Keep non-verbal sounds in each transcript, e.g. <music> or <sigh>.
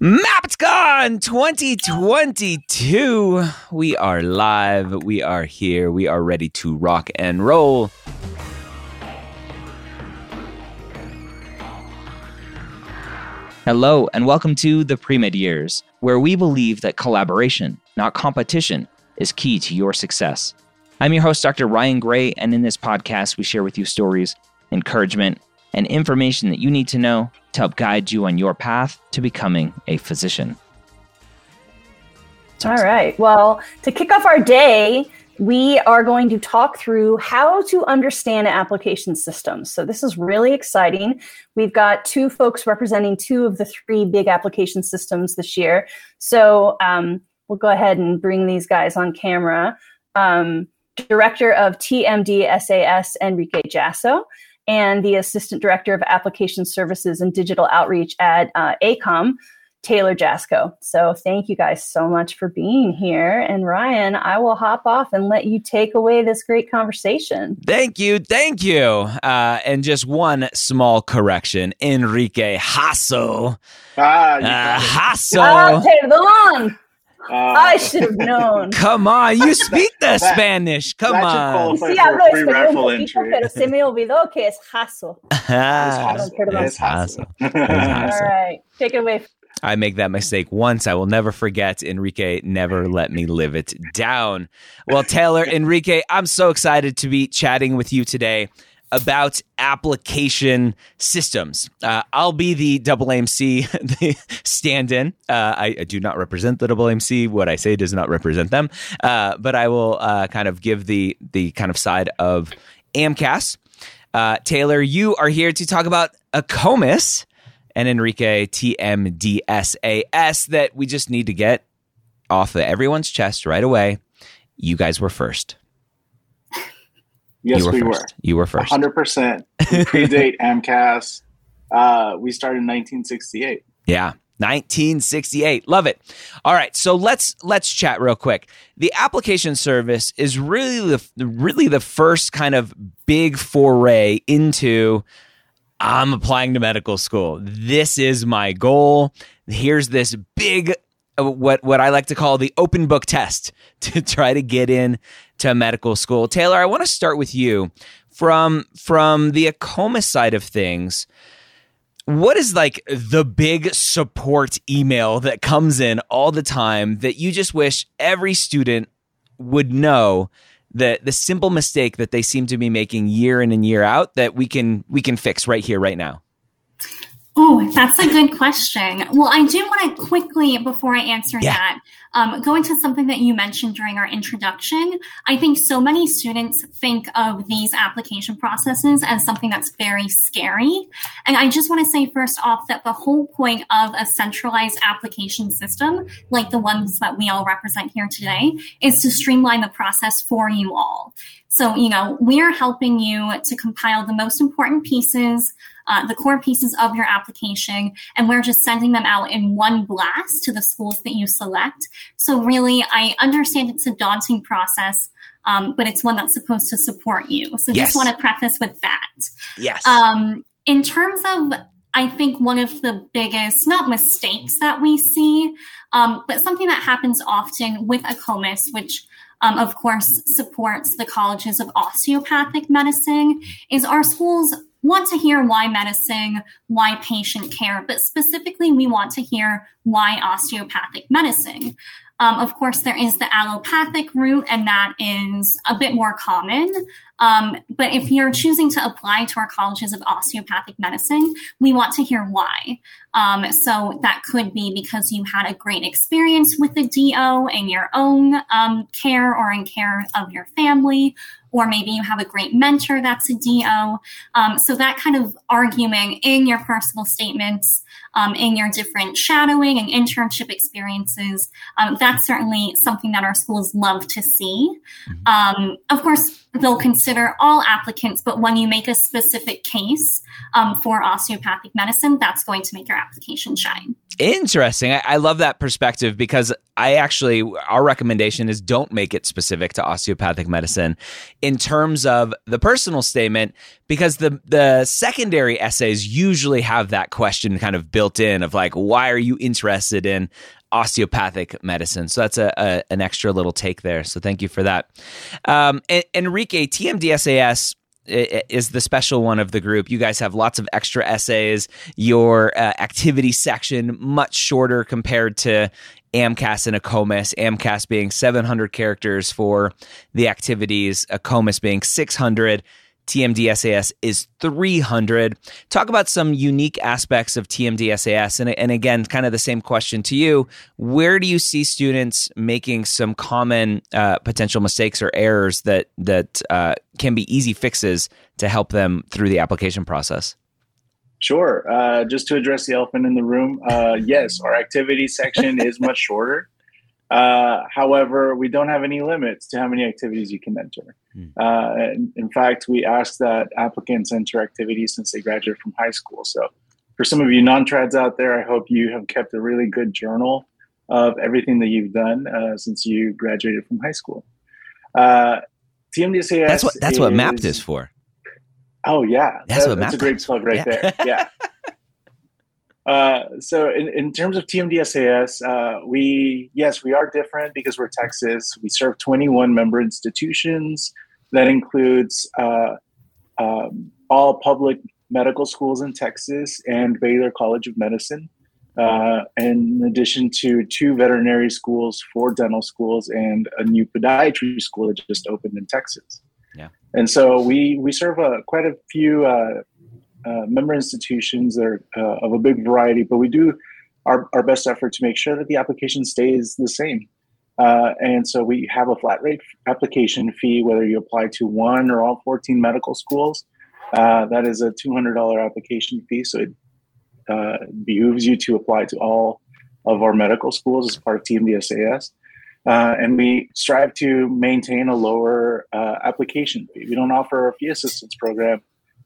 MappdCon 2022. We are live. We are here. We are ready to rock and roll. Hello, and welcome to the Pre-Med Years, where we believe that collaboration, not competition, is key to your success. I'm your host, Dr. Ryan Gray, and in this podcast, we share with you stories, encouragement, and information that you need to know to help guide you on your path to becoming a physician. All right. Well, to kick off our day, we are going to talk through how to understand application systems. So, this is really exciting. We've got two folks representing two of the three big application systems this year. So, um, we'll go ahead and bring these guys on camera. Um, Director of TMDSAS, Enrique Jasso, and the Assistant Director of Application Services and Digital Outreach at uh, AACOM, Taylor Jaczko. So thank you guys so much for being here. And Ryan, I will hop off and let you take away this great conversation. Thank you. Thank you. Uh, and just one small correction Enrique Hasso. Ah, you Uh, got it. Hasso. Ah, perdón. Uh, I should have known. <laughs> Come on, you speak the That- Spanish. Come on. qualify Sí, for hablo a free español un poquito, pero se me olvidó que es Jasso. Ah, It's Perdón, it's Hasso. Hasso. <laughs> All Hasso. take it away. I make that mistake once. I will never forget. Enrique never let me live it down. Well, Taylor, Enrique, I'm so excited to be chatting with you today about application systems. Uh, I'll be the double AMC <laughs> the stand-in. Uh, I, I do not represent the AMC. What I say does not represent them. Uh, but I will uh, kind of give the the kind of side of AMCAS. Uh, Taylor, you are here to talk about AACOMAS and Enrique TMDSAS that we just need to get off of everyone's chest right away. You guys were first. Yes, were we first. You were first. 100% <laughs> predate AMCAS. Uh, we started in 1968. Yeah. 1968 love it all right so let's let's chat real quick the application service is really the really the first kind of big foray into i'm applying to medical school this is my goal here's this big uh, what what i like to call the open book test <laughs> to try to get in to medical school. Taylor i want to start with you. From from the acoma side of things what is like the big support email that comes in all the time that you just wish every student would know that the simple mistake that they seem to be making year in and year out that we can we can fix right here right now Oh, that's a good question. Well, I do want to quickly, before I answer Yeah. that, um, go into something that you mentioned during our introduction. I think so many students think of these application processes as something that's very scary. And I just want to say first off that the whole point of a centralized application system, like the ones that we all represent here today, is to streamline the process for you all. So, you know, we're helping you to compile the most important pieces, uh, the core pieces of your application, and we're just sending them out in one blast to the schools that you select. So, really, I understand it's a daunting process, um, but it's one that's supposed to support you. So, Yes. just want to preface with that. yes Um, in terms of, I think one of the biggest, not mistakes that we see, um, but something that happens often with AACOMAS, which um, of course supports the colleges of osteopathic medicine, is our schools want to hear why medicine, why patient care, but specifically we want to hear why osteopathic medicine. Um, of course, there is the allopathic route, and that is a bit more common. Um, but if you're choosing to apply to our colleges of osteopathic medicine, we want to hear why. Um, so that could be because you had a great experience with the DO in your own um, care or in care of your family, or maybe you have a great mentor that's a DO. Um, so that kind of argument in your personal statements, um, in your different shadowing and internship experiences, um, that's certainly something that our schools love to see. Mm-hmm. Um, of course, they'll consider all applicants, but when you make a specific case um, for osteopathic medicine, that's going to make your application shine. Interesting. I, I, love that perspective because I actually, our recommendation is don't make it specific to osteopathic medicine in terms of the personal statement, because the, the secondary essays usually have that question kind of built in of like, why are you interested in osteopathic medicine. So that's a, a, an extra little take there. So thank you for that. Um, Enrique, TMDSAS is the special one of the group. You guys have lots of extra essays. Your uh, activity section much shorter compared to AMCAS and AACOMAS. AMCAS being 700 characters for the activities, AACOMAS being 600. TMDSAS is 300. Talk about some unique aspects of TMDSAS. And, and again, kind of the same question to you. Where do you see students making some common uh, potential mistakes or errors that, that uh, can be easy fixes to help them through the application process? Sure. Uh, just to address the elephant in the room, uh, yes, our activity section is much shorter. Uh, however, we don't have any limits to how many activities you can enter. Mm. Uh, in, fact, we ask that applicants enter activities since they graduate from high school. So, for some of you non-trads out there, I hope you have kept a really good journal of everything that you've done uh, since you graduated from high school. Uh, TMDSAS. That's what that's is, what Mappd is for. Oh yeah, that's, that, that's a great plug right yeah. there. Yeah. <laughs> Uh, so in, in terms of TMDSAS, uh, we yes we are different because we're Texas. We serve 21 member institutions. That includes uh, um, all public medical schools in Texas and Baylor College of Medicine, uh, in addition to two veterinary schools, four dental schools, and a new podiatry school that just opened in Texas. Yeah, and so we we serve a, uh, quite a few uh, member institutions that are uh, of a big variety, but we do our, our best effort to make sure that the application stays the same. Uh, and so we have a flat rate application fee, whether you apply to one or all 14 medical schools. Uh, that is a $200 application fee. So it uh, behooves you to apply to all of our medical schools as part of TMDSAS. Uh, and we strive to maintain a lower uh, application fee. We don't offer a fee assistance program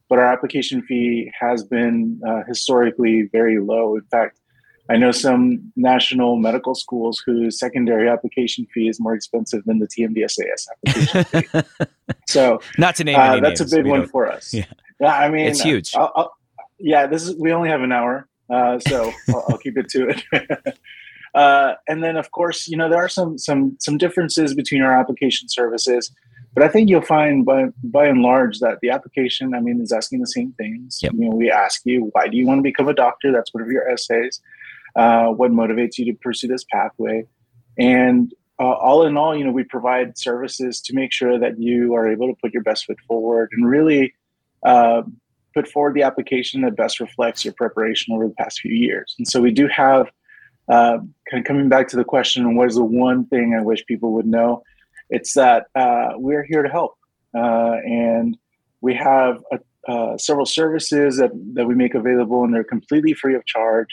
but our application fee has been uh, historically very low. In fact, I know some national medical schools whose secondary application fee is more expensive than the TMDSAS application fee. <laughs> So, not to name uh, that's names. a big one for us. Yeah. I mean, it's huge. I'll, I'll, yeah, this is. We only have an hour, uh, so <laughs> I'll, I'll, keep it to it. <laughs> Uh, and then, of course, you know there are some some some differences between our application services. But I think you'll find by by and large that the application, I mean, is asking the same things. Yep. You know, we ask you, why do you want to become a doctor? That's one of your essays. Uh, what motivates you to pursue this pathway? And uh, all in all, you know, we provide services to make sure that you are able to put your best foot forward and really uh, put forward the application that best reflects your preparation over the past few years. And so we do have, uh, kind of coming back to the question, what is the one thing I wish people would know? It's that uh, we're here to help, uh, and we have a, uh, several services that, that we make available, and they're completely free of charge.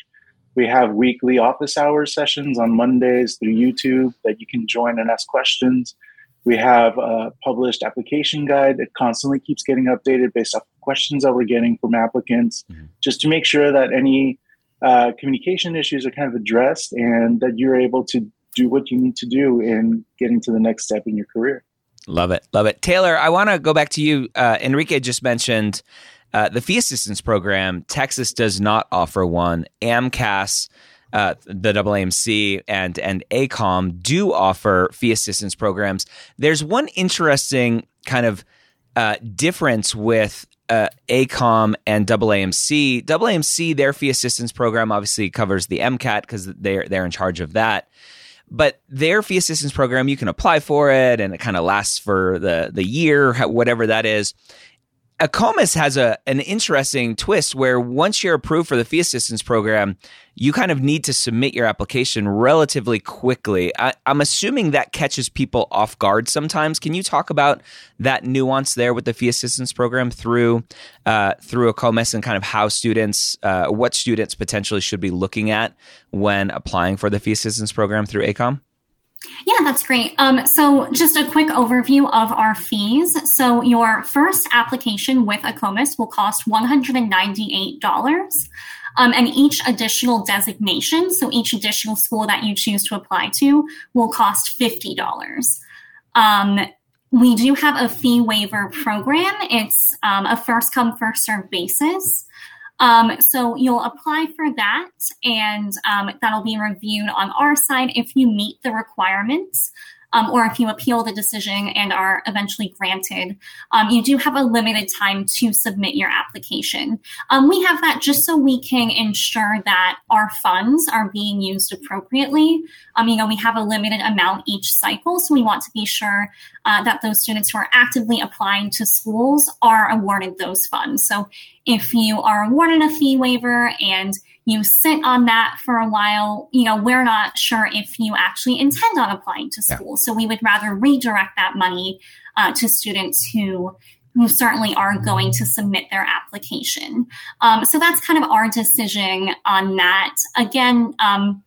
We have weekly office hours sessions on Mondays through YouTube that you can join and ask questions. We have a published application guide that constantly keeps getting updated based off questions that we're getting from applicants, mm-hmm. just to make sure that any uh, communication issues are kind of addressed and that you're able to do what you need to do in getting to the next step in your career. Love it. Love it. Taylor, I want to go back to you. Uh, Enrique just mentioned uh, the fee assistance program. Texas does not offer one. AMCAS, uh, the AAMC, and, and AACOM do offer fee assistance programs. There's one interesting kind of uh, difference with uh, AACOM and AAMC. AAMC, their fee assistance program obviously covers the MCAT because they're they're in charge of that. But their fee assistance program, you can apply for it and it kind of lasts for the, the year, whatever that is. AACOMAS has a an interesting twist where once you're approved for the fee assistance program, you kind of need to submit your application relatively quickly. I, am assuming that catches people off guard sometimes. Can you talk about that nuance there with the fee assistance program through uh, through AACOMAS and kind of how students, uh, what students potentially should be looking at when applying for the fee assistance program through AACOM? Yeah, that's great. Um, so, just a quick overview of our fees. So, your first application with AACOMAS will cost $198. Um, and each additional designation, so each additional school that you choose to apply to, will cost $50. Um, we do have a fee waiver program. It's um, a first come, first serve basis. Um, so you'll apply for that, and um, that'll be reviewed on our side if you meet the requirements um, or if you appeal the decision and are eventually granted, um, you do have a limited time to submit your application. Um, we have that just so we can ensure that our funds are being used appropriately. Um, you know, we have a limited amount each cycle, so we want to be sure uh, that those students who are actively applying to schools are awarded those funds. So if you are awarded a fee waiver and you sit on that for a while, you know, we're not sure if you actually intend on applying to school. Yeah. So we would rather redirect that money uh, to students who who certainly are going to submit their application. Um, so that's kind of our decision on that. Again, um,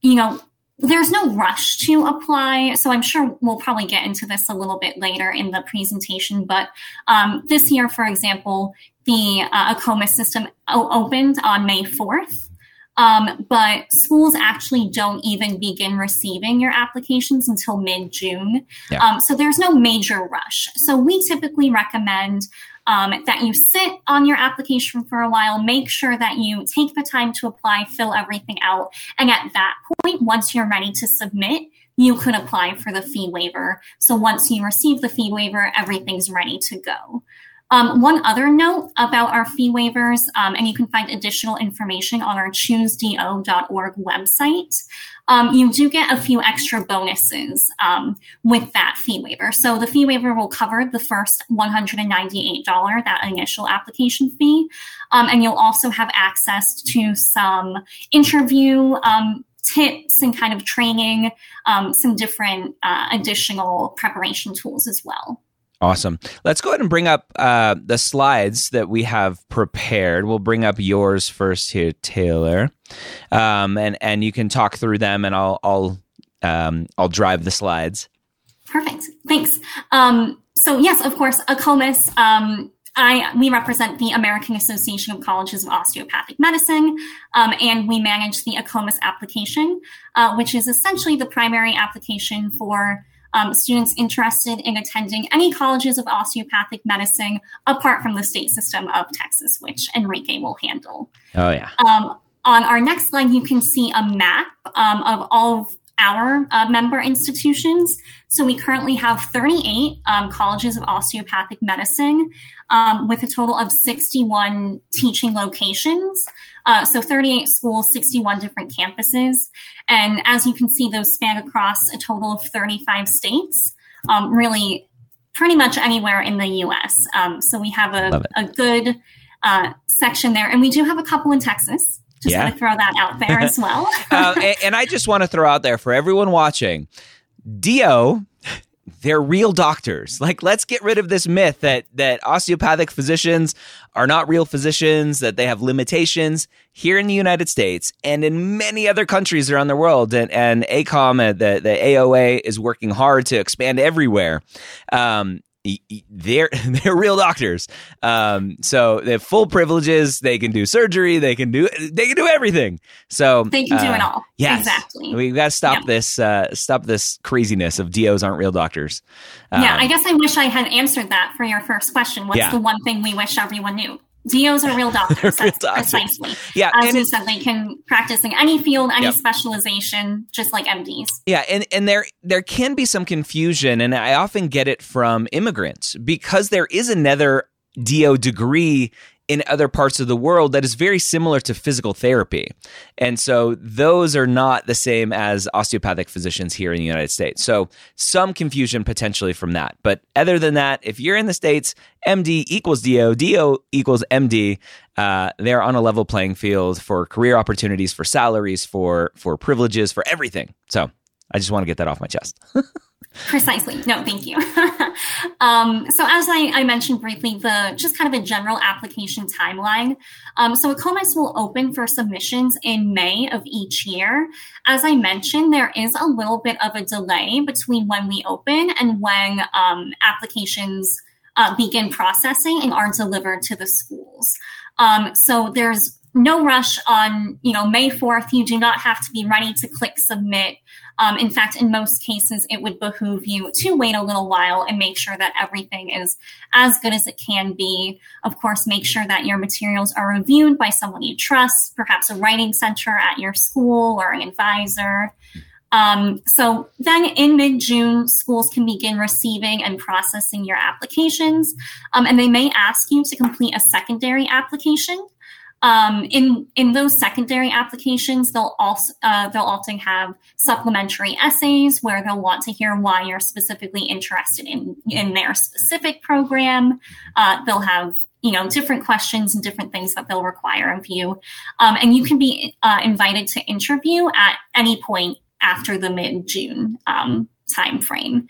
you know, there's no rush to apply. So I'm sure we'll probably get into this a little bit later in the presentation. But um, this year, for example, the uh, AACOMAS system opened on May 4th. Um, but schools actually don't even begin receiving your applications until mid June. Yeah. Um, so there's no major rush. So we typically recommend um, that you sit on your application for a while, make sure that you take the time to apply, fill everything out. And at that point, once you're ready to submit, you could apply for the fee waiver. So once you receive the fee waiver, everything's ready to go. Um, one other note about our fee waivers, um, and you can find additional information on our choosedo.org website. Um, you do get a few extra bonuses um, with that fee waiver. So the fee waiver will cover the first $198, that initial application fee. Um, and you'll also have access to some interview um, tips and kind of training, some different uh, additional preparation tools as well. Awesome. Let's go ahead and bring up uh, the slides that we have prepared. We'll bring up yours first here, Taylor, um, and and you can talk through them, and I'll I'll um, I'll drive the slides. Perfect. Thanks. Um, so yes, of course, AACOMAS. Um, I, we represent the American Association of Colleges of Osteopathic Medicine, um, and we manage the AACOMAS application, uh, which is essentially the primary application for um, students interested in attending any colleges of osteopathic medicine apart from the state system of Texas, which Enrique will handle. Oh, yeah. Um, on our next slide, you can see a map um, of all of our uh, member institutions. So we currently have 38 um, colleges of osteopathic medicine um, with a total of 61 teaching locations. Uh, so 38 schools, 61 different campuses. And as you can see, those span across a total of 35 states, um, really pretty much anywhere in the US. Um, so we have a, a good uh, section there. And we do have a couple in Texas. Just yeah. want to throw that out there as well. <laughs> uh, and, and I just want to throw out there for everyone watching Dio they're real doctors. Like, let's get rid of this myth that that osteopathic physicians are not real physicians, that they have limitations here in the United States and in many other countries around the world. And, and AACOM, uh, the, the AOA, is working hard to expand everywhere. Um, they're <laughs> they're real doctors. Um, so they have full privileges. They can do surgery. They can do they can do everything. So they can do it uh, all. Yes, exactly. We've got to stop yeah. this uh, stop this craziness of DOs aren't real doctors. Um, yeah, I guess I wish I had answered that for your first question. What's yeah. the one thing we wish everyone knew? DOs are real <laughs> doctors. real doctors. precisely. Yeah, as you said, they can practice in any field, any yep. specialization, just like MDs. Yeah, and and there there can be some confusion, and I often get it from immigrants because there is another DO degree in other parts of the world that is very similar to physical therapy. And so those are not the same as osteopathic physicians here in the United States. So some confusion potentially from that. But other than that, if you're in the States, MD equals DO, DO equals MD. Uh, they're on a level playing field for career opportunities, for salaries, for for privileges, for everything. So I just want to get that off my chest. <laughs> Precisely. No, thank you. <laughs> um, so as I, I, mentioned briefly, the just kind of a general application timeline. Um, so AACOMAS will open for submissions in May of each year. As I mentioned, there is a little bit of a delay between when we open and when um, applications uh, begin processing and are delivered to the schools. Um, so there's no rush on, you know, May 4th. You do not have to be ready to click submit. Um, in fact, in most cases, it would behoove you to wait a little while and make sure that everything is as good as it can be. Of course, make sure that your materials are reviewed by someone you trust, perhaps a writing center at your school or an advisor. Um, so then in mid June, schools can begin receiving and processing your applications. Um, and they may ask you to complete a secondary application. Um, in in those secondary applications, they'll also uh, they'll often have supplementary essays where they'll want to hear why you're specifically interested in in their specific program. Uh, they'll have you know different questions and different things that they'll require of you, um, and you can be uh, invited to interview at any point after the mid June um, time frame.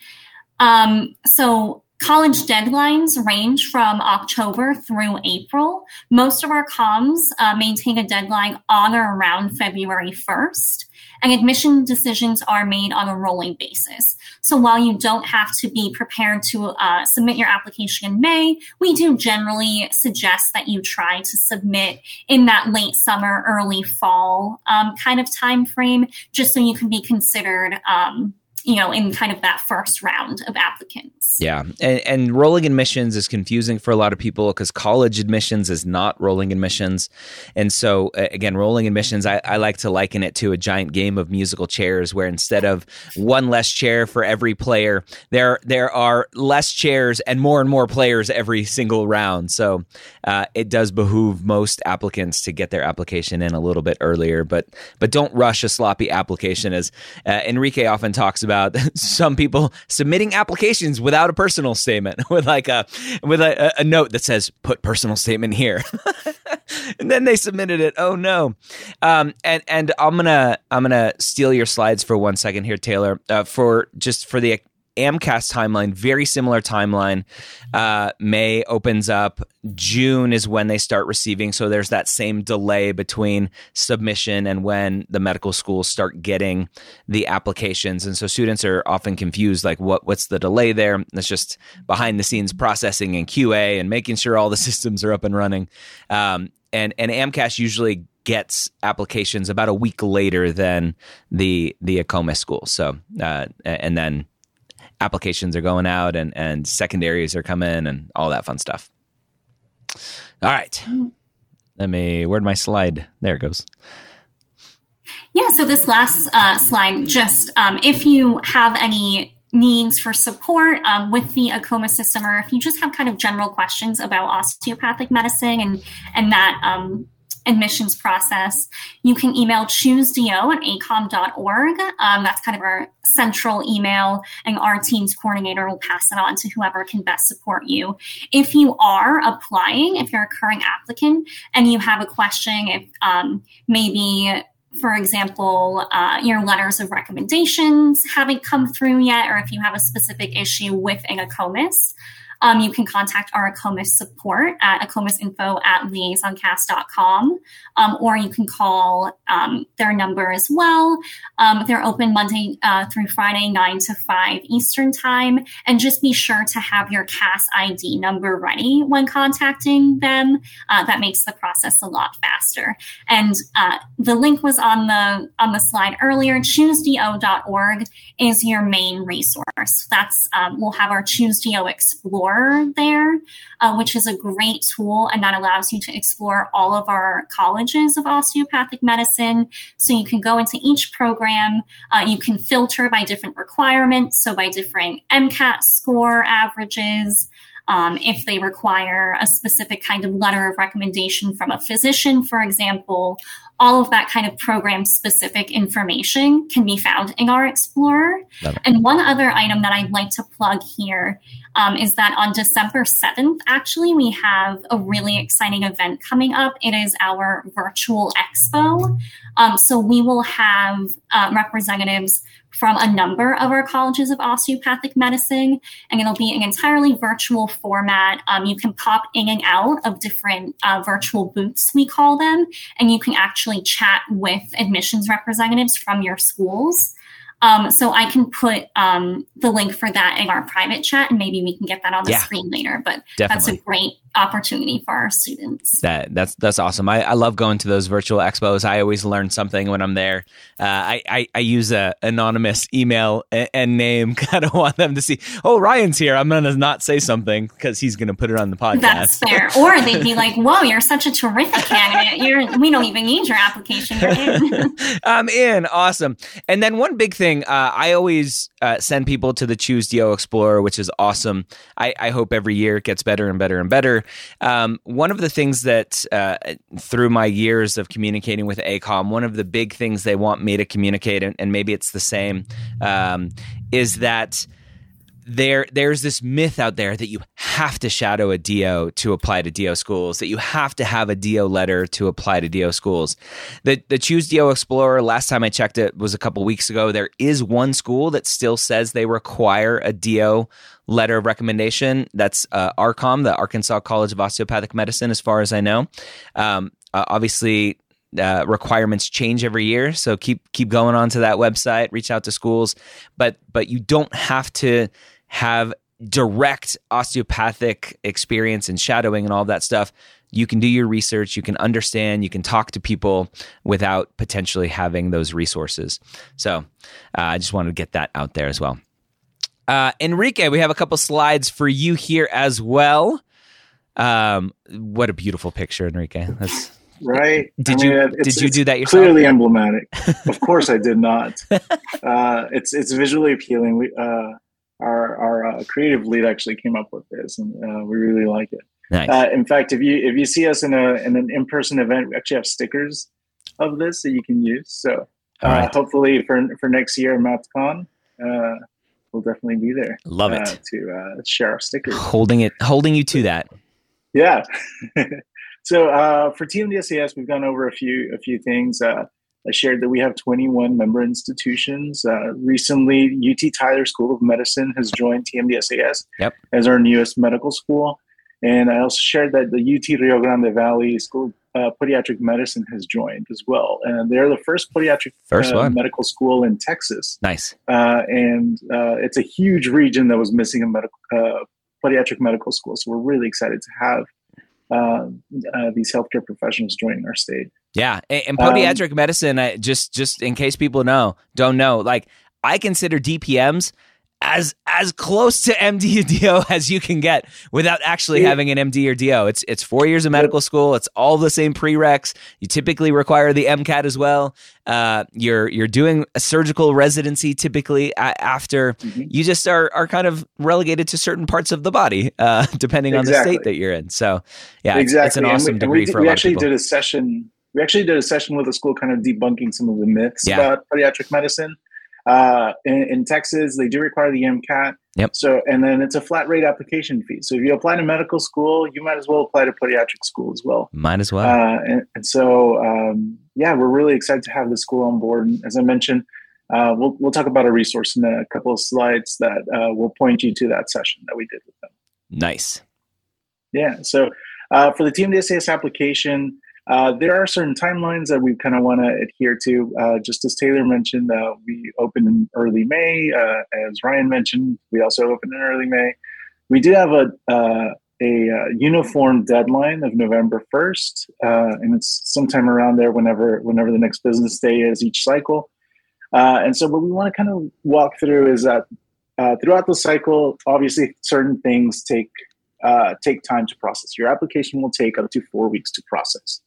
Um, so College deadlines range from October through April. Most of our COMs uh, maintain a deadline on or around February 1st, and admission decisions are made on a rolling basis. So while you don't have to be prepared to uh, submit your application in May, we do generally suggest that you try to submit in that late summer, early fall um, kind of time frame, just so you can be considered. Um, you know, in kind of that first round of applicants. Yeah. And, and rolling admissions is confusing for a lot of people because college admissions is not rolling admissions. And so, again, rolling admissions, I, I like to liken it to a giant game of musical chairs where instead of one less chair for every player, there, there are less chairs and more and more players every single round. So uh, it does behoove most applicants to get their application in a little bit earlier, but, but don't rush a sloppy application as uh, Enrique often talks about about <laughs> some people submitting applications without a personal statement, <laughs> with like a with a, a note that says "put personal statement here," <laughs> and then they submitted it. Oh no! Um, and and I'm gonna I'm gonna steal your slides for one second here, Taylor, uh, for just for the AMCAS timeline, very similar timeline. Uh, May opens up. June is when they start receiving. So there's that same delay between submission and when the medical schools start getting the applications. And so students are often confused, like what what's the delay there? It's just behind the scenes processing and QA and making sure all the <laughs> systems are up and running. Um, and and AMCAS usually gets applications about a week later than the the AACOMAS school. So uh, and then applications are going out and, and secondaries are coming and all that fun stuff. All right. Let me, where'd my slide? There it goes. Yeah, so this last uh, slide, just um, if you have any needs for support um, with the AACOMAS system, or if you just have kind of general questions about osteopathic medicine and and that um, admissions process, you can email choosedo at aacom.org. Um, that's kind of our central email, and our team's coordinator will pass it on to whoever can best support you. If you are applying, if you're a current applicant and you have a question, if um, maybe for example, uh, your letters of recommendations haven't come through yet, or if you have a specific issue with an AACOMAS, um, you can contact our AACOMAS support at aacomasinfo at liaisoncas.com, um, or you can call um, their number as well. Um, they're open Monday uh, through Friday, 9 to 5 Eastern Time. And just be sure to have your CAS ID number ready when contacting them. Uh, that makes the process a lot faster. And uh, the link was on the on the slide earlier. ChooseDO.org is your main resource. That's um, we'll have our ChooseDO Explore Explorer there, uh, which is a great tool and that allows you to explore all of our colleges of osteopathic medicine. So you can go into each program, uh, you can filter by different requirements, so by different MCAT score averages. um, if they require a specific kind of letter of recommendation from a physician, for example, all of that kind of program specific information can be found in our Explorer. And one other item that I'd like to plug here um, is that on December 7th, actually, we have a really exciting event coming up. It is our virtual expo. Um, so we will have uh, representatives from a number of our colleges of osteopathic medicine, and it'll be an entirely virtual format. Um, you can pop in and out of different uh, virtual booths, we call them, and you can actually chat with admissions representatives from your schools. Um, so I can put um, the link for that in our private chat, and maybe we can get that on the yeah, screen later. But definitely. that's a great opportunity for our students. That that's that's awesome. I, I love going to those virtual expos. I always learn something when I'm there. Uh, I, I, I use a anonymous email and, and name. <laughs> Kind of want them to see. Oh, Ryan's here. I'm gonna not say something because he's gonna put it on the podcast. That's fair. Or they'd be like, "Whoa, you're such a terrific candidate. You're we don't even need your application. <laughs> You're in." <laughs> I'm in. Awesome. And then one big thing, uh, I always uh, send people to the Choose DO Explorer, which is awesome. I, I hope every year it gets better and better and better. Um, one of the things that uh, through my years of communicating with AACOM, one of the big things they want me to communicate, and, and maybe it's the same, um, is that there there's this myth out there that you have to shadow a DO to apply to DO schools, that you have to have a DO letter to apply to DO schools. The the Choose DO Explorer, last time I checked it was a couple weeks ago. There is one school that still says they require a DO letter of recommendation. That's uh, ARCOM, the Arkansas College of Osteopathic Medicine, as far as I know. Um, uh, obviously, uh, requirements change every year, so keep keep going onto that website. Reach out to schools, but but you don't have to have direct osteopathic experience and shadowing and all that stuff, you can do your research, you can understand, you can talk to people without potentially having those resources. So uh, I just wanted to get that out there as well. Uh, Enrique, we have a couple slides for you here as well. Um, what a beautiful picture, Enrique. That's right. Did I mean, you did you do that yourself? Clearly emblematic. of course, I did not. <laughs> Uh, it's it's visually appealing. We uh, our our uh, creative lead actually came up with this, and uh, we really like it. Nice. Uh, in fact, if you if you see us in a in an in person event, we actually have stickers of this that you can use. So uh, right. hopefully for for next year, MappdCon, uh, we'll definitely be there. Love it uh, to share our stickers. Holding it, holding you to that. Yeah. <laughs> so for TMDSAS, we've gone over a few a few things. I shared that we have 21 member institutions. Uh, recently, UT Tyler School of Medicine has joined TMDSAS yep. as our newest medical school. And I also shared that the UT Rio Grande Valley School uh, Podiatric Medicine has joined as well. And they're the first podiatric first uh, medical school in Texas. Nice. Uh, and uh, it's a huge region that was missing a medical uh, podiatric medical school. So we're really excited to have uh, uh, these healthcare professionals joining our state. Yeah, and, and podiatric um, medicine, just just in case people know don't know, like I consider DPMs as as close to MD or DO <laughs> as you can get without actually having an MD or DO. It's it's four years of medical school. It's all the same prereqs. You typically require the MCAT as well. Uh, you're you're doing a surgical residency typically after. Mm-hmm. You just are are kind of relegated to certain parts of the body uh, <laughs> depending exactly. on the state that you're in. So yeah, exactly. it's, it's an awesome we, degree we, for we a lot actually of people. did a session. We actually did a session with the school, kind of debunking some of the myths yeah. about podiatric medicine. Uh, in, in, Texas, they do require the MCAT. Yep. So, and then it's a flat rate application fee. So, if you apply to medical school, you might as well apply to podiatric school as well. Might as well. Uh, and, and, so, um, yeah, we're really excited to have the school on board. And as I mentioned, uh, we'll we'll talk about a resource in a couple of slides that uh, will point you to that session that we did with them. Nice. Yeah. So, uh, for the TMDSAS application, uh, there are certain timelines that we kind of want to adhere to. Uh, just as Taylor mentioned, uh, we open in early May. Uh, as Ryan mentioned, we also open in early May. We do have a uh, a uniform deadline of November first, and it's sometime around there whenever whenever the next business day is each cycle. and so, what we want to kind of walk through is that throughout the cycle, obviously, certain things take take time to process. Your application will take up to four weeks to process.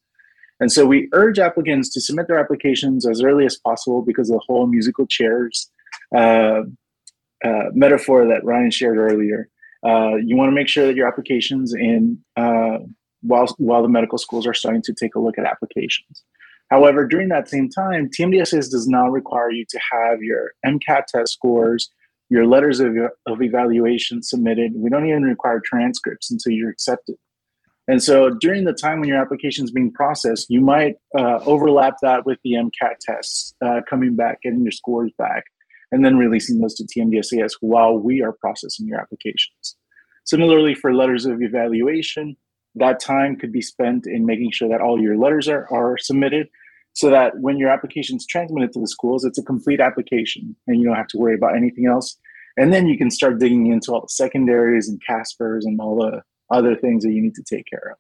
And so we urge applicants to submit their applications as early as possible because of the whole musical chairs uh, uh, metaphor that Ryan shared earlier. uh, you want to make sure that your applications in uh, while while the medical schools are starting to take a look at applications. However, during that same time, TMDSAS does not require you to have your MCAT test scores, your letters of, of evaluation submitted. We don't even require transcripts until you're accepted. And so during the time when your application is being processed, you might uh, overlap that with the MCAT tests uh, coming back, getting your scores back, and then releasing those to TMDSAS while we are processing your applications. Similarly, for letters of evaluation, that time could be spent in making sure that all your letters are, are submitted so that when your application is transmitted to the schools, it's a complete application and you don't have to worry about anything else. And then you can start digging into all the secondaries and Caspers and all the other things that you need to take care of.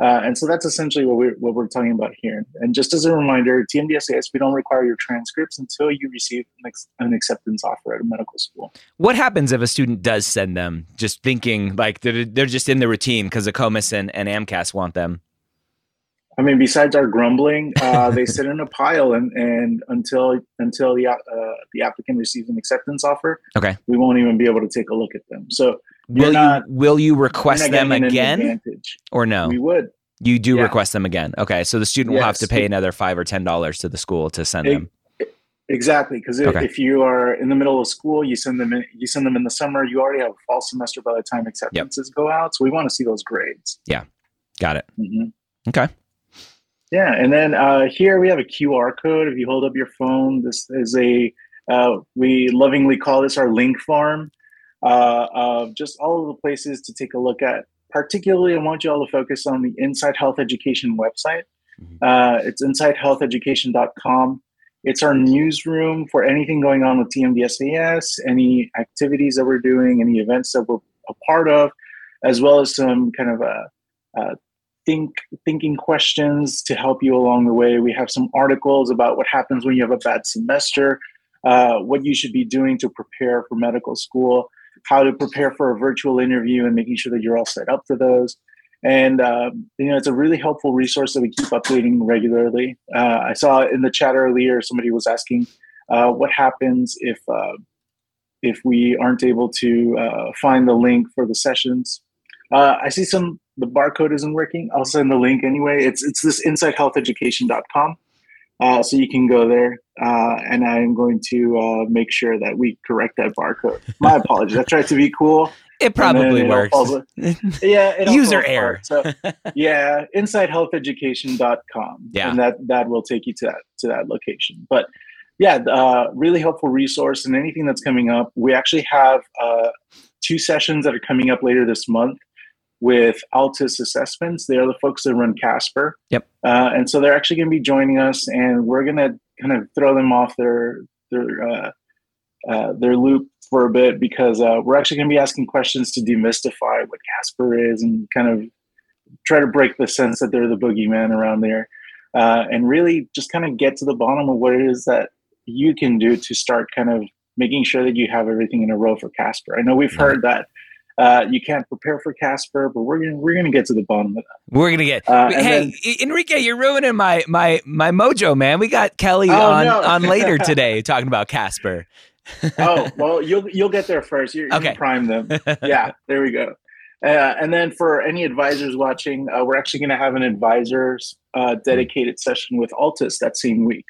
Uh, and so that's essentially what we're, what we're talking about here. And just as a reminder, TMDSAS, we don't require your transcripts until you receive an, an, acceptance offer at a medical school. What happens if a student does send them, just thinking like they're, they're just in the routine because AACOMAS and, and AMCAS want them? I mean, besides our grumbling, uh, <laughs> they sit in a pile, and, and until until the uh, the applicant receives an acceptance offer, okay, we won't even be able to take a look at them. So will not, you will you request them again, or no? We would. You do yeah. request them again. Okay, so the student yes. will have to pay another five or ten dollars to the school to send it, them. Exactly, because okay. if you are in the middle of school, you send them in, you send them in the summer. You already have a fall semester by the time acceptances yep. go out, so we want to see those grades. Yeah, got it. Mm-hmm. Okay. Yeah, and then uh, here we have a QR code. If you hold up your phone, this is a uh, we lovingly call this our link farm uh, of just all of the places to take a look at. Particularly, I want you all to focus on the Inside Health Education website. Mm-hmm. Uh, it's insidehealtheducation.com. It's our newsroom for anything going on with TMDSAS, any activities that we're doing, any events that we're a part of, as well as some kind of a, a think thinking questions to help you along the way. We have some articles about what happens when you have a bad semester, uh, what you should be doing to prepare for medical school, how to prepare for a virtual interview, and making sure that you're all set up for those. And um, you know, it's a really helpful resource that we keep updating regularly. Uh, I saw in the chat earlier somebody was asking uh, what happens if uh, if we aren't able to uh, find the link for the sessions. Uh, I see some the barcode isn't working. I'll send the link anyway. It's it's this insidehealtheducation.com. Uh, so you can go there, uh, and I'm going to uh, make sure that we correct that barcode. My <laughs> apologies. I tried to be cool. It probably works. <laughs> yeah, user error. So, <laughs> yeah, insidehealtheducation.com. Yeah, and that that will take you to that to that location. But yeah, uh, really helpful resource and anything that's coming up. We actually have uh, two sessions that are coming up later this month with Altus Assessments. They are the folks that run Casper. Yep. Uh, and so they're actually going to be joining us, and we're going to kind of throw them off their their uh, uh, their loop for a bit because uh, we're actually going to be asking questions to demystify what Casper is and kind of try to break the sense that they're the boogeyman around there, uh, and really just kind of get to the bottom of what it is that you can do to start kind of making sure that you have everything in a row for Casper. I know we've heard that uh, you can't prepare for Casper, but we're gonna we're gonna get to the bottom of that. We're gonna get. Uh, hey, then, Enrique, you're ruining my my my mojo, man. We got Kelly oh, on no. on later <laughs> today talking about Casper. <laughs> oh well, you'll you'll get there first. You're, okay. You prime them. <laughs> Yeah, there we go. Uh, and then for any advisors watching, uh, we're actually going to have an advisors uh, dedicated session with Altus that same week.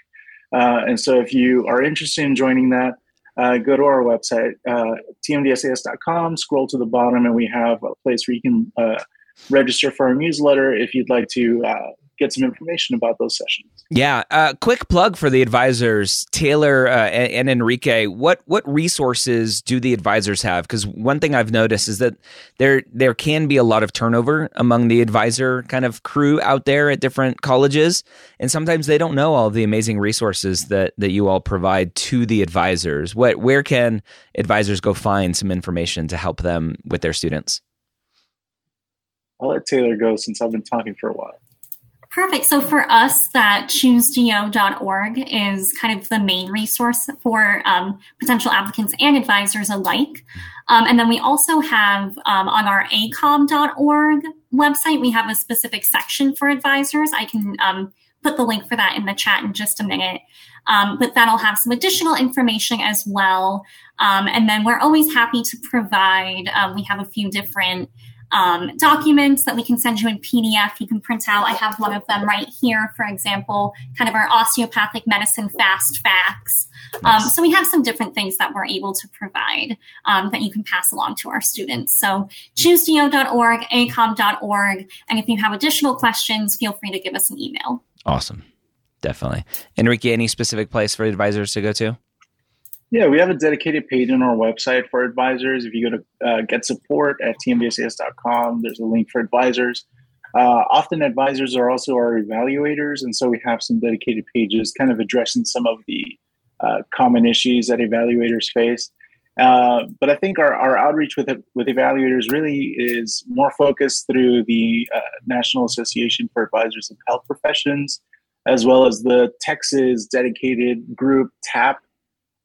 Uh, and so if you are interested in joining that, uh, go to our website, uh, tmdsas.com, scroll to the bottom, and we have a place where you can uh, register for our newsletter if you'd like to uh, get some information about those sessions. Yeah, uh, quick plug for the advisors, Taylor uh, and, and, Enrique. What what resources do the advisors have? Because one thing I've noticed is that there there can be a lot of turnover among the advisor kind of crew out there at different colleges, and sometimes they don't know all the amazing resources that that you all provide to the advisors. What where can advisors go find some information to help them with their students? I'll let Taylor go since I've been talking for a while. Perfect. So for us, that choosedo.org is kind of the main resource for um, potential applicants and advisors alike. Um, and then we also have um, on our aacom.org website, we have a specific section for advisors. I can um, put the link for that in the chat in just a minute. Um, but that'll have some additional information as well. Um, and then we're always happy to provide, um, we have a few different um, documents that we can send you in PDF. You can print out. I have one of them right here, for example, kind of our osteopathic medicine fast facts. Um, so we have some different things that we're able to provide um, that you can pass along to our students. So choosedo.org, aacom.org, and if you have additional questions, feel free to give us an email. Awesome. Definitely. Enrique, any specific place for advisors to go to? Yeah, we have a dedicated page on our website for advisors. If you go to uh, get support at tmdsas.com, there's a link for advisors. Uh, often advisors are also our evaluators, and so we have some dedicated pages kind of addressing some of the uh, common issues that evaluators face. Uh, but I think our, our outreach with with evaluators really is more focused through the uh, National Association for Advisors of Health Professions, as well as the Texas dedicated group TAP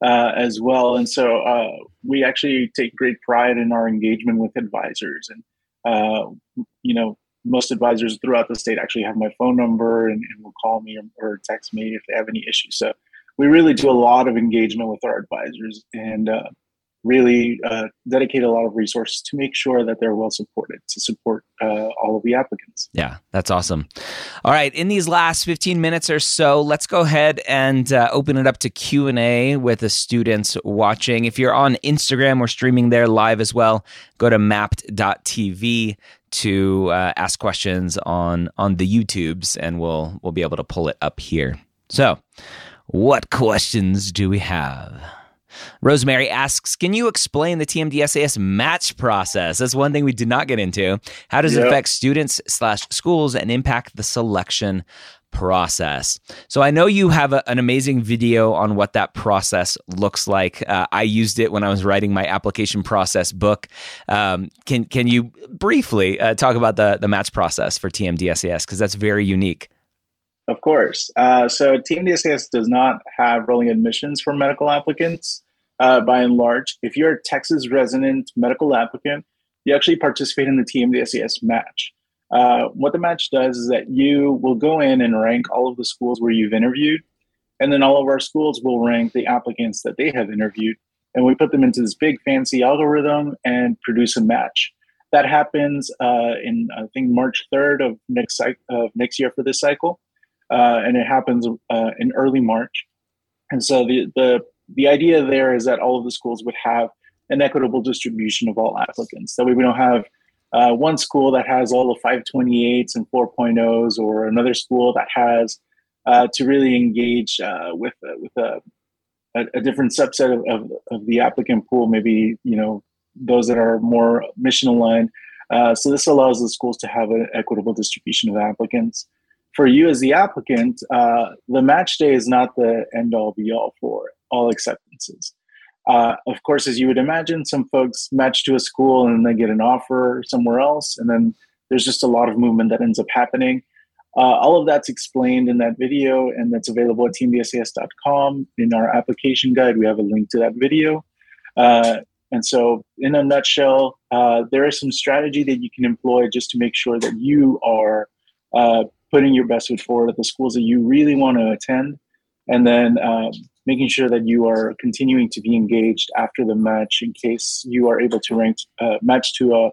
uh, as well. And so uh, we actually take great pride in our engagement with advisors. And, uh, you know, most advisors throughout the state actually have my phone number and, and will call me or, or, text me if they have any issues. So we really do a lot of engagement with our advisors. And uh, really uh, dedicate a lot of resources to make sure that they're well supported to support uh, all of the applicants. Yeah, that's awesome. All right, in these last 15 minutes or so, let's go ahead and uh, open it up to Q&A with the students watching. If you're on Instagram, we're streaming there live as well. Go to mappd.tv to uh, ask questions on on the YouTubes and we'll we'll be able to pull it up here. So, what questions do we have? Rosemary asks, can you explain the TMDSAS match process? That's one thing we did not get into. How does it affect students slash schools and impact the selection process. So I know you have a, an amazing video on what that process looks like. Uh, I used it when I was writing my application process book. Um, can can you briefly uh, talk about the the match process for TMDSAS because that's very unique. Of course. Uh, so TMDSAS does not have rolling admissions for medical applicants uh, by and large. If you're a Texas resident medical applicant, you actually participate in the TMDSAS match. Uh, what the match does is that you will go in and rank all of the schools where you've interviewed, and then all of our schools will rank the applicants that they have interviewed, and we put them into this big fancy algorithm and produce a match. That happens uh, in I think March 3rd of next of next year for this cycle, uh, and it happens uh, in early March. And so the the the idea there is that all of the schools would have an equitable distribution of all applicants. That way, we don't have uh, one school that has all the 528s and 4.0s, or another school that has uh, to really engage uh, with uh, with a, a, a, different subset of, of, of, the applicant pool. Maybe you know those that are more mission aligned. Uh, so this allows the schools to have an equitable distribution of applicants. For you as the applicant, uh, the match day is not the end all be all for all acceptances. Uh, of course, as you would imagine, some folks match to a school and they get an offer somewhere else, and then there's just a lot of movement that ends up happening. Uh, all of that's explained in that video, and that's available at tmdsas.com. In our application guide, we have a link to that video. Uh, and so, in a nutshell, uh, there is some strategy that you can employ just to make sure that you are uh, putting your best foot forward at the schools that you really want to attend. And then um, making sure that you are continuing to be engaged after the match in case you are able to rank uh, match to a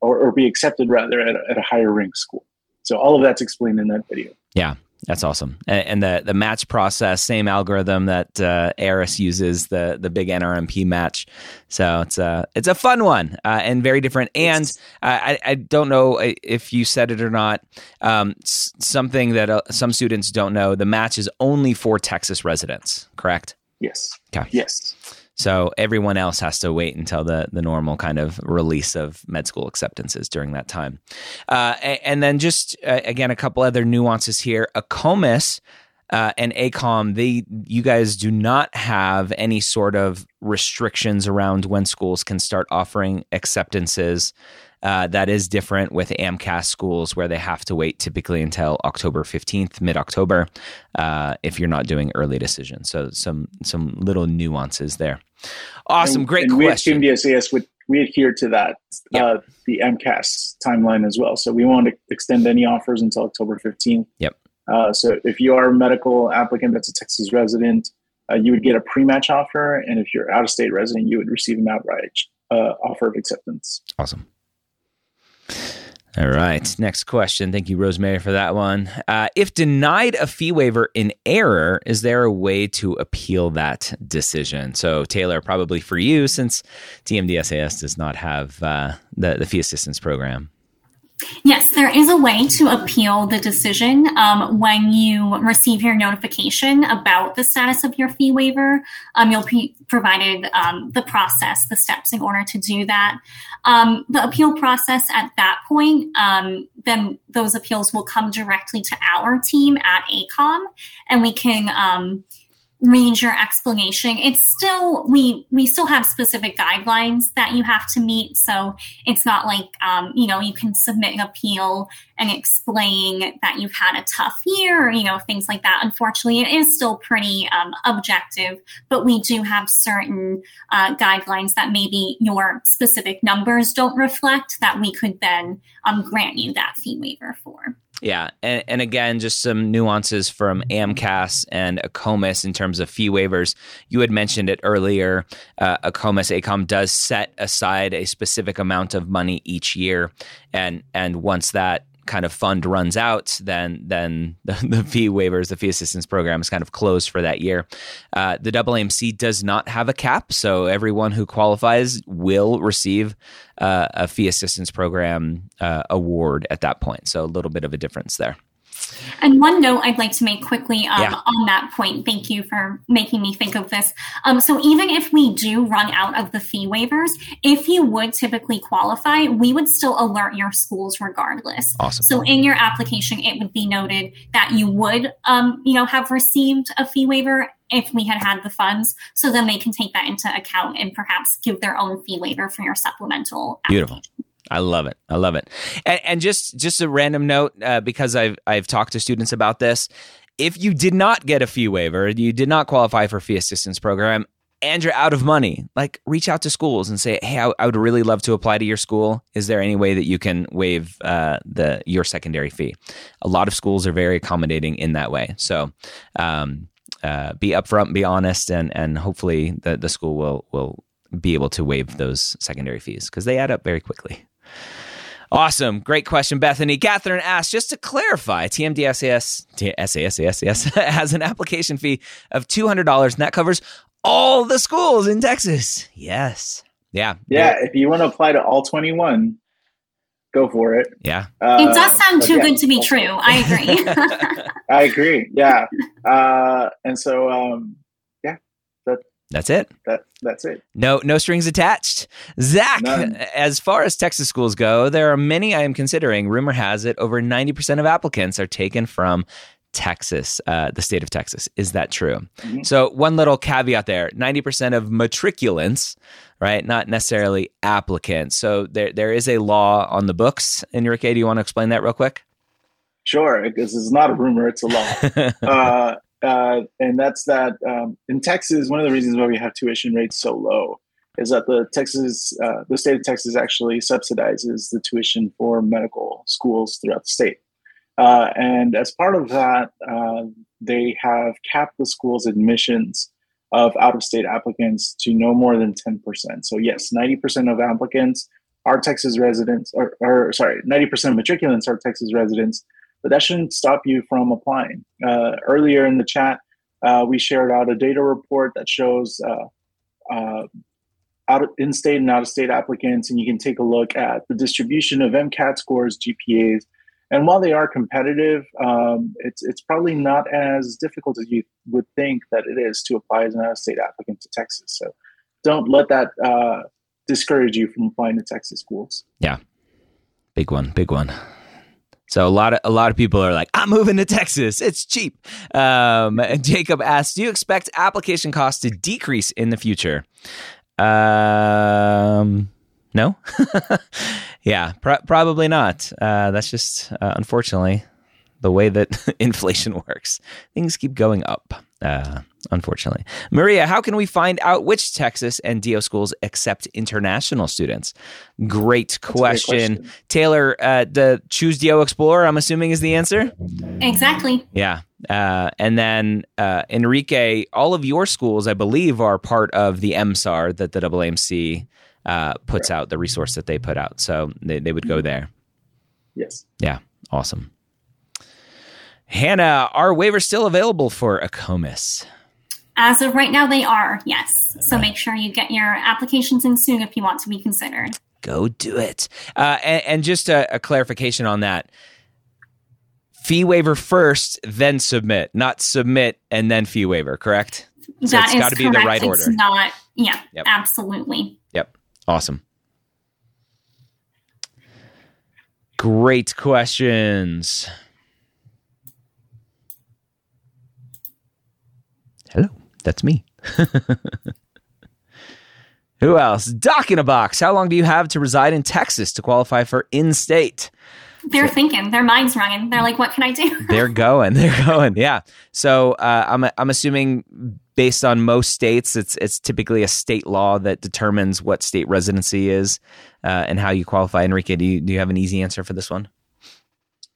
or, or be accepted rather at a, at a higher rank school. So all of that's explained in that video. Yeah, that's awesome. And, and, the the match process, same algorithm that uh, ERAS uses, the the big NRMP match. So it's a it's a fun one uh, and very different. And I, I don't know if you said it or not. Um, something that uh, some students don't know: the match is only for Texas residents. Correct? Yes. Okay. Yes. So everyone else has to wait until the the normal kind of release of med school acceptances during that time. Uh, and then just uh, again a couple other nuances here. AACOMAS uh, and AACOM, they you guys do not have any sort of restrictions around when schools can start offering acceptances. Uh, that is different with AMCAS schools where they have to wait typically until October 15th, mid October, uh, if you're not doing early decision. So some some little nuances there. Awesome, and, great and question. We at TMDSAS would we adhere to that yep. uh, the AMCAS timeline as well. So we won't extend any offers until October 15th. Yep. Uh, so if you are a medical applicant that's a Texas resident, uh, you would get a pre-match offer, and if you're out of state resident, you would receive an outright uh, offer of acceptance. Awesome. All right. Next question. Thank you, Rosemary, for that one. Uh, if denied a fee waiver in error, is there a way to appeal that decision? So, Taylor, probably for you, since TMDSAS does not have uh, the, the fee assistance program. Yes, there is a way to appeal the decision um, when you receive your notification about the status of your fee waiver. Um, you'll be provided um, the process, the steps in order to do that. Um, the appeal process at that point, um, then those appeals will come directly to our team at AACOM, and we can read your explanation. It's still we we still have specific guidelines that you have to meet. So it's not like um, you know you can submit an appeal and explain that you've had a tough year or you know things like that. Unfortunately it is still pretty um, objective but we do have certain uh, guidelines that maybe your specific numbers don't reflect that we could then um, grant you that fee waiver for yeah, and, and again, just some nuances from AMCAS and AACOMAS in terms of fee waivers. You had mentioned it earlier. Uh, AACOMAS AACOM does set aside a specific amount of money each year, and and once that kind of fund runs out, then then <laughs> the, the, fee waivers, the fee assistance program is kind of closed for that year. Uh, the AAMC does not have a cap, so everyone who qualifies will receive uh, a fee assistance program uh, award at that point. So a little bit of a difference there. And one note I'd like to make quickly um, yeah. on that point. Thank you for making me think of this. Um, so even if we do run out of the fee waivers, if you would typically qualify, we would still alert your schools regardless. Awesome. So in your application, it would be noted that you would, um, you know, have received a fee waiver if we had had the funds. So then they can take that into account and perhaps give their own fee waiver for your supplemental. Beautiful. I love it. I love it. And, and just just a random note, uh, because I've I've talked to students about this. If you did not get a fee waiver, you did not qualify for fee assistance program, and you're out of money, like reach out to schools and say, "Hey, I, I would really love to apply to your school. Is there any way that you can waive uh, the your secondary fee?" A lot of schools are very accommodating in that way. So. Um, uh, be upfront, be honest, and and hopefully the, the school will will be able to waive those secondary fees because they add up very quickly. Awesome. Great question, Bethany. Catherine asked, just to clarify, TMDSAS, SAS, <laughs> has an application fee of $200, and that covers all the schools in Texas. Yes. Yeah. Yeah. If you want to apply to all 21, go for it. Yeah. Uh, it does sound too yeah. good to be true. I agree. <laughs> I agree. Yeah. Uh, and so, um, that's it. That that's it. No no strings attached. Zach, None. as far as Texas schools go, there are many I am considering. Rumor has it over 90% of applicants are taken from Texas, uh, the state of Texas. Is that true? Mm-hmm. So, one little caveat there 90% of matriculants, right? Not necessarily applicants. So, there, there is a law on the books. Enrique, do you want to explain that real quick? Sure. This is not a rumor, it's a law. <laughs> uh, uh, and that's that um, in Texas, one of the reasons why we have tuition rates so low is that the Texas, uh, the state of Texas actually subsidizes the tuition for medical schools throughout the state. Uh, and as part of that, uh, they have capped the school's admissions of out of state applicants to no more than 10%. So, yes, 90% of applicants are Texas residents, or, or sorry, 90% of matriculants are Texas residents but that shouldn't stop you from applying. Uh, earlier in the chat, uh, we shared out a data report that shows uh, uh, out in-state and out-of-state applicants, and you can take a look at the distribution of MCAT scores, GPAs, and while they are competitive, um, it's it's probably not as difficult as you would think that it is to apply as an out-of-state applicant to Texas. So don't let that uh, discourage you from applying to Texas schools. Yeah, big one, big one. So a lot of a lot of people are like, I'm moving to Texas. It's cheap. Um, Jacob asks, Do you expect application costs to decrease in the future? Um, no. <laughs> yeah, pr- probably not. Uh, that's just uh, unfortunately the way that <laughs> inflation works. Things keep going up, uh, unfortunately. Maria, how can we find out which Texas and DO schools accept international students? Great question. question. Taylor, uh, the Choose DO Explorer, I'm assuming, is the answer? Exactly. Yeah. Uh, and then uh, Enrique, all of your schools, I believe, are part of the MSAR that the AAMC uh, puts out, the resource that they put out. So they, they would go there. Yes. Yeah. Awesome. Hannah, are waivers still available for AACOMAS? As of right now, they are, yes. So make sure you get your applications in soon if you want to be considered. Go do it. Uh, and, and, just a, a clarification on that fee waiver first, then submit, not submit and then fee waiver, correct? So that it's got to be the right order. It's not, yeah, yep. absolutely. Yep. Awesome. Great questions. Hello, that's me. <laughs> Who else? Doc in a box. How long do you have to reside in Texas to qualify for in state? They're so, thinking, their minds running. They're like, what can I do? <laughs> they're going, <laughs> they're going. Yeah. So uh, I'm, I'm assuming based on most states, it's, it's typically a state law that determines what state residency is uh, and how you qualify. Enrique, do you, do you have an easy answer for this one?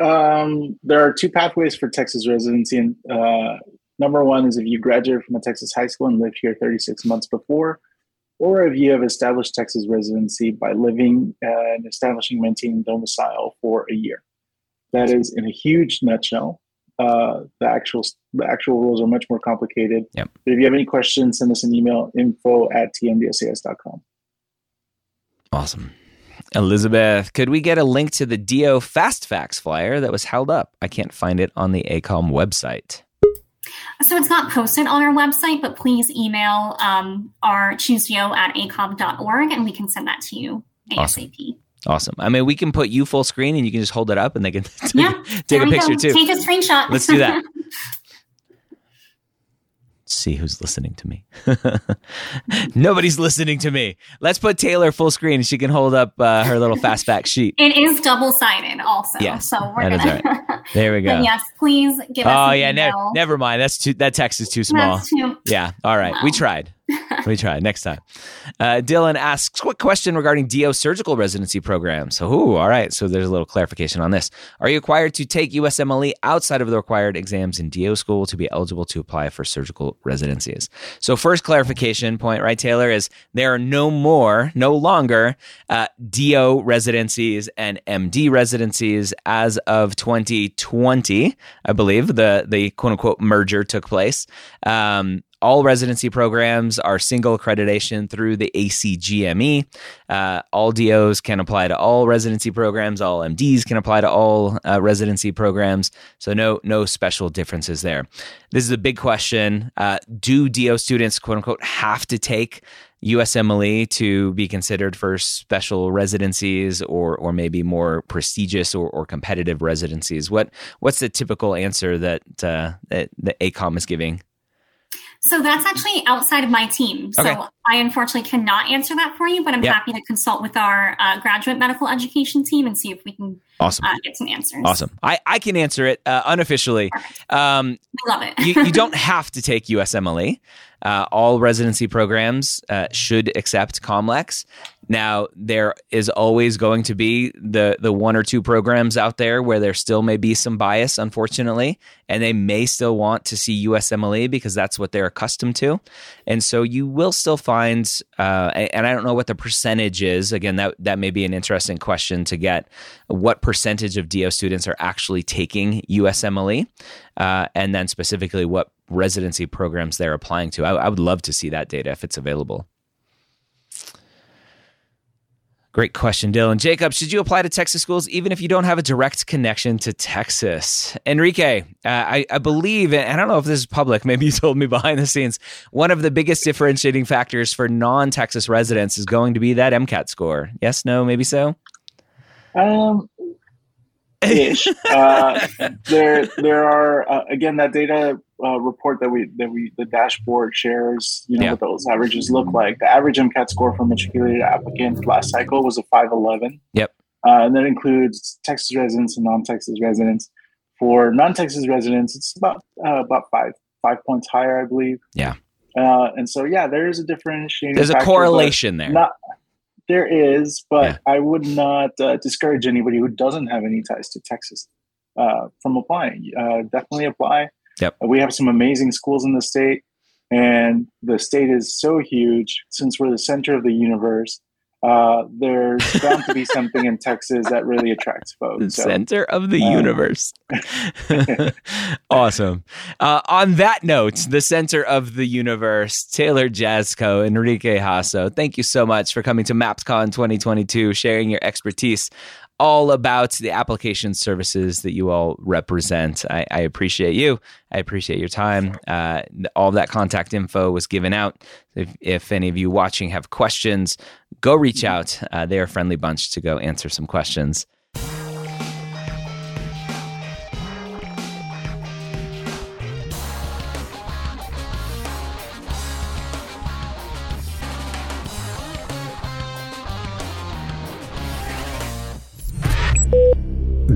Um, there are two pathways for Texas residency, and uh, Number one is if you graduated from a Texas high school and lived here 36 months before, or if you have established Texas residency by living and establishing maintaining domicile for a year. That is in a huge nutshell. Uh, the actual the actual rules are much more complicated. Yep. But if you have any questions, send us an email info at tmdsas.com. Awesome. Elizabeth, could we get a link to the DO Fast Facts flyer that was held up? I can't find it on the AACOM website. So it's not posted on our website, but please email um, our choosedo at aacom.org and we can send that to you ASAP. Awesome. Awesome. I mean, we can put you full screen and you can just hold it up and they can <laughs> take, yeah, take a picture go. too. Take a screenshot. Let's do that. <laughs> see who's listening to me. <laughs> Nobody's listening to me. Let's put Taylor full screen. She can hold up uh, her little fastback sheet. It is double sided, also. Yeah, so we're gonna. Right. <laughs> There we go. yes, please give us. Oh yeah, ne- never mind. That's too. That text is too small. Too- yeah. All right. We tried we try next time. Uh, Dylan asks, "What question regarding DO surgical residency programs?" So, ooh, all right. So there's a little clarification on this. Are you required to take USMLE outside of the required exams in DO school to be eligible to apply for surgical residencies? So, first clarification point, right, Taylor, is there are no more, no longer uh, DO residencies and MD residencies as of 2020. I believe the the quote unquote merger took place. Um, all residency programs are single accreditation through the ACGME. Uh, all DOs can apply to all residency programs. All MDs can apply to all uh, residency programs. So no no special differences there. This is a big question. Uh, do DO students quote unquote have to take USMLE to be considered for special residencies or or maybe more prestigious or, or competitive residencies? What what's the typical answer that uh, that the AACOM is giving? So that's actually outside of my team. So okay. I unfortunately cannot answer that for you, but I'm yep. happy to consult with our uh, graduate medical education team and see if we can awesome. Uh, get some answers. Awesome. I, I can answer it uh, unofficially. Um, I love it. you, you don't <laughs> have to take USMLE. Uh, all residency programs uh, should accept COMLEX. Now, there is always going to be the the one or two programs out there where there still may be some bias, unfortunately, and they may still want to see USMLE because that's what they're accustomed to, and so you will still find. Uh, and I don't know what the percentage is. Again, that that may be an interesting question to get. What percentage of DO students are actually taking USMLE, uh, and then specifically what residency programs they're applying to? I, I would love to see that data if it's available. Great question, Dylan. Jacob, should you apply to Texas schools even if you don't have a direct connection to Texas? Enrique, uh, I, I, believe, and I don't know if this is public, <laughs> maybe you told me behind the scenes, one of the biggest differentiating factors for non Texas residents is going to be that MCAT score. Yes, no, maybe so? Um, ish. <laughs> uh, there, there are, uh, again, that data uh, report that we that we the dashboard shares, you know, yeah. what those averages look like. The average MCAT score for matriculated applicants last cycle was a 511. Yep. Uh, and that includes Texas residents and non-Texas residents. For non-Texas residents, it's about uh, about five five points higher, I believe. Yeah. Uh, and so, yeah, there is a differentiating. There's a correlation there. Not, there is, but yeah. I would not uh, discourage anybody who doesn't have any ties to Texas uh, from applying. Uh, definitely apply. Yep. we have some amazing schools in the state, and the state is so huge since we're the center of the universe uh, there's bound to be something in Texas that really attracts folks. The so, center of the um, universe. <laughs> awesome. Uh, on that note, the center of the universe, Taylor Jaczko, Enrique Jasso, thank you so much for coming to MappdCon 2022, sharing your expertise all about the application services that you all represent. I, I appreciate you. I appreciate your time. Uh, all that contact info was given out. If, if, any of you watching have questions, go reach out. Uh, they're a friendly bunch to go answer some questions.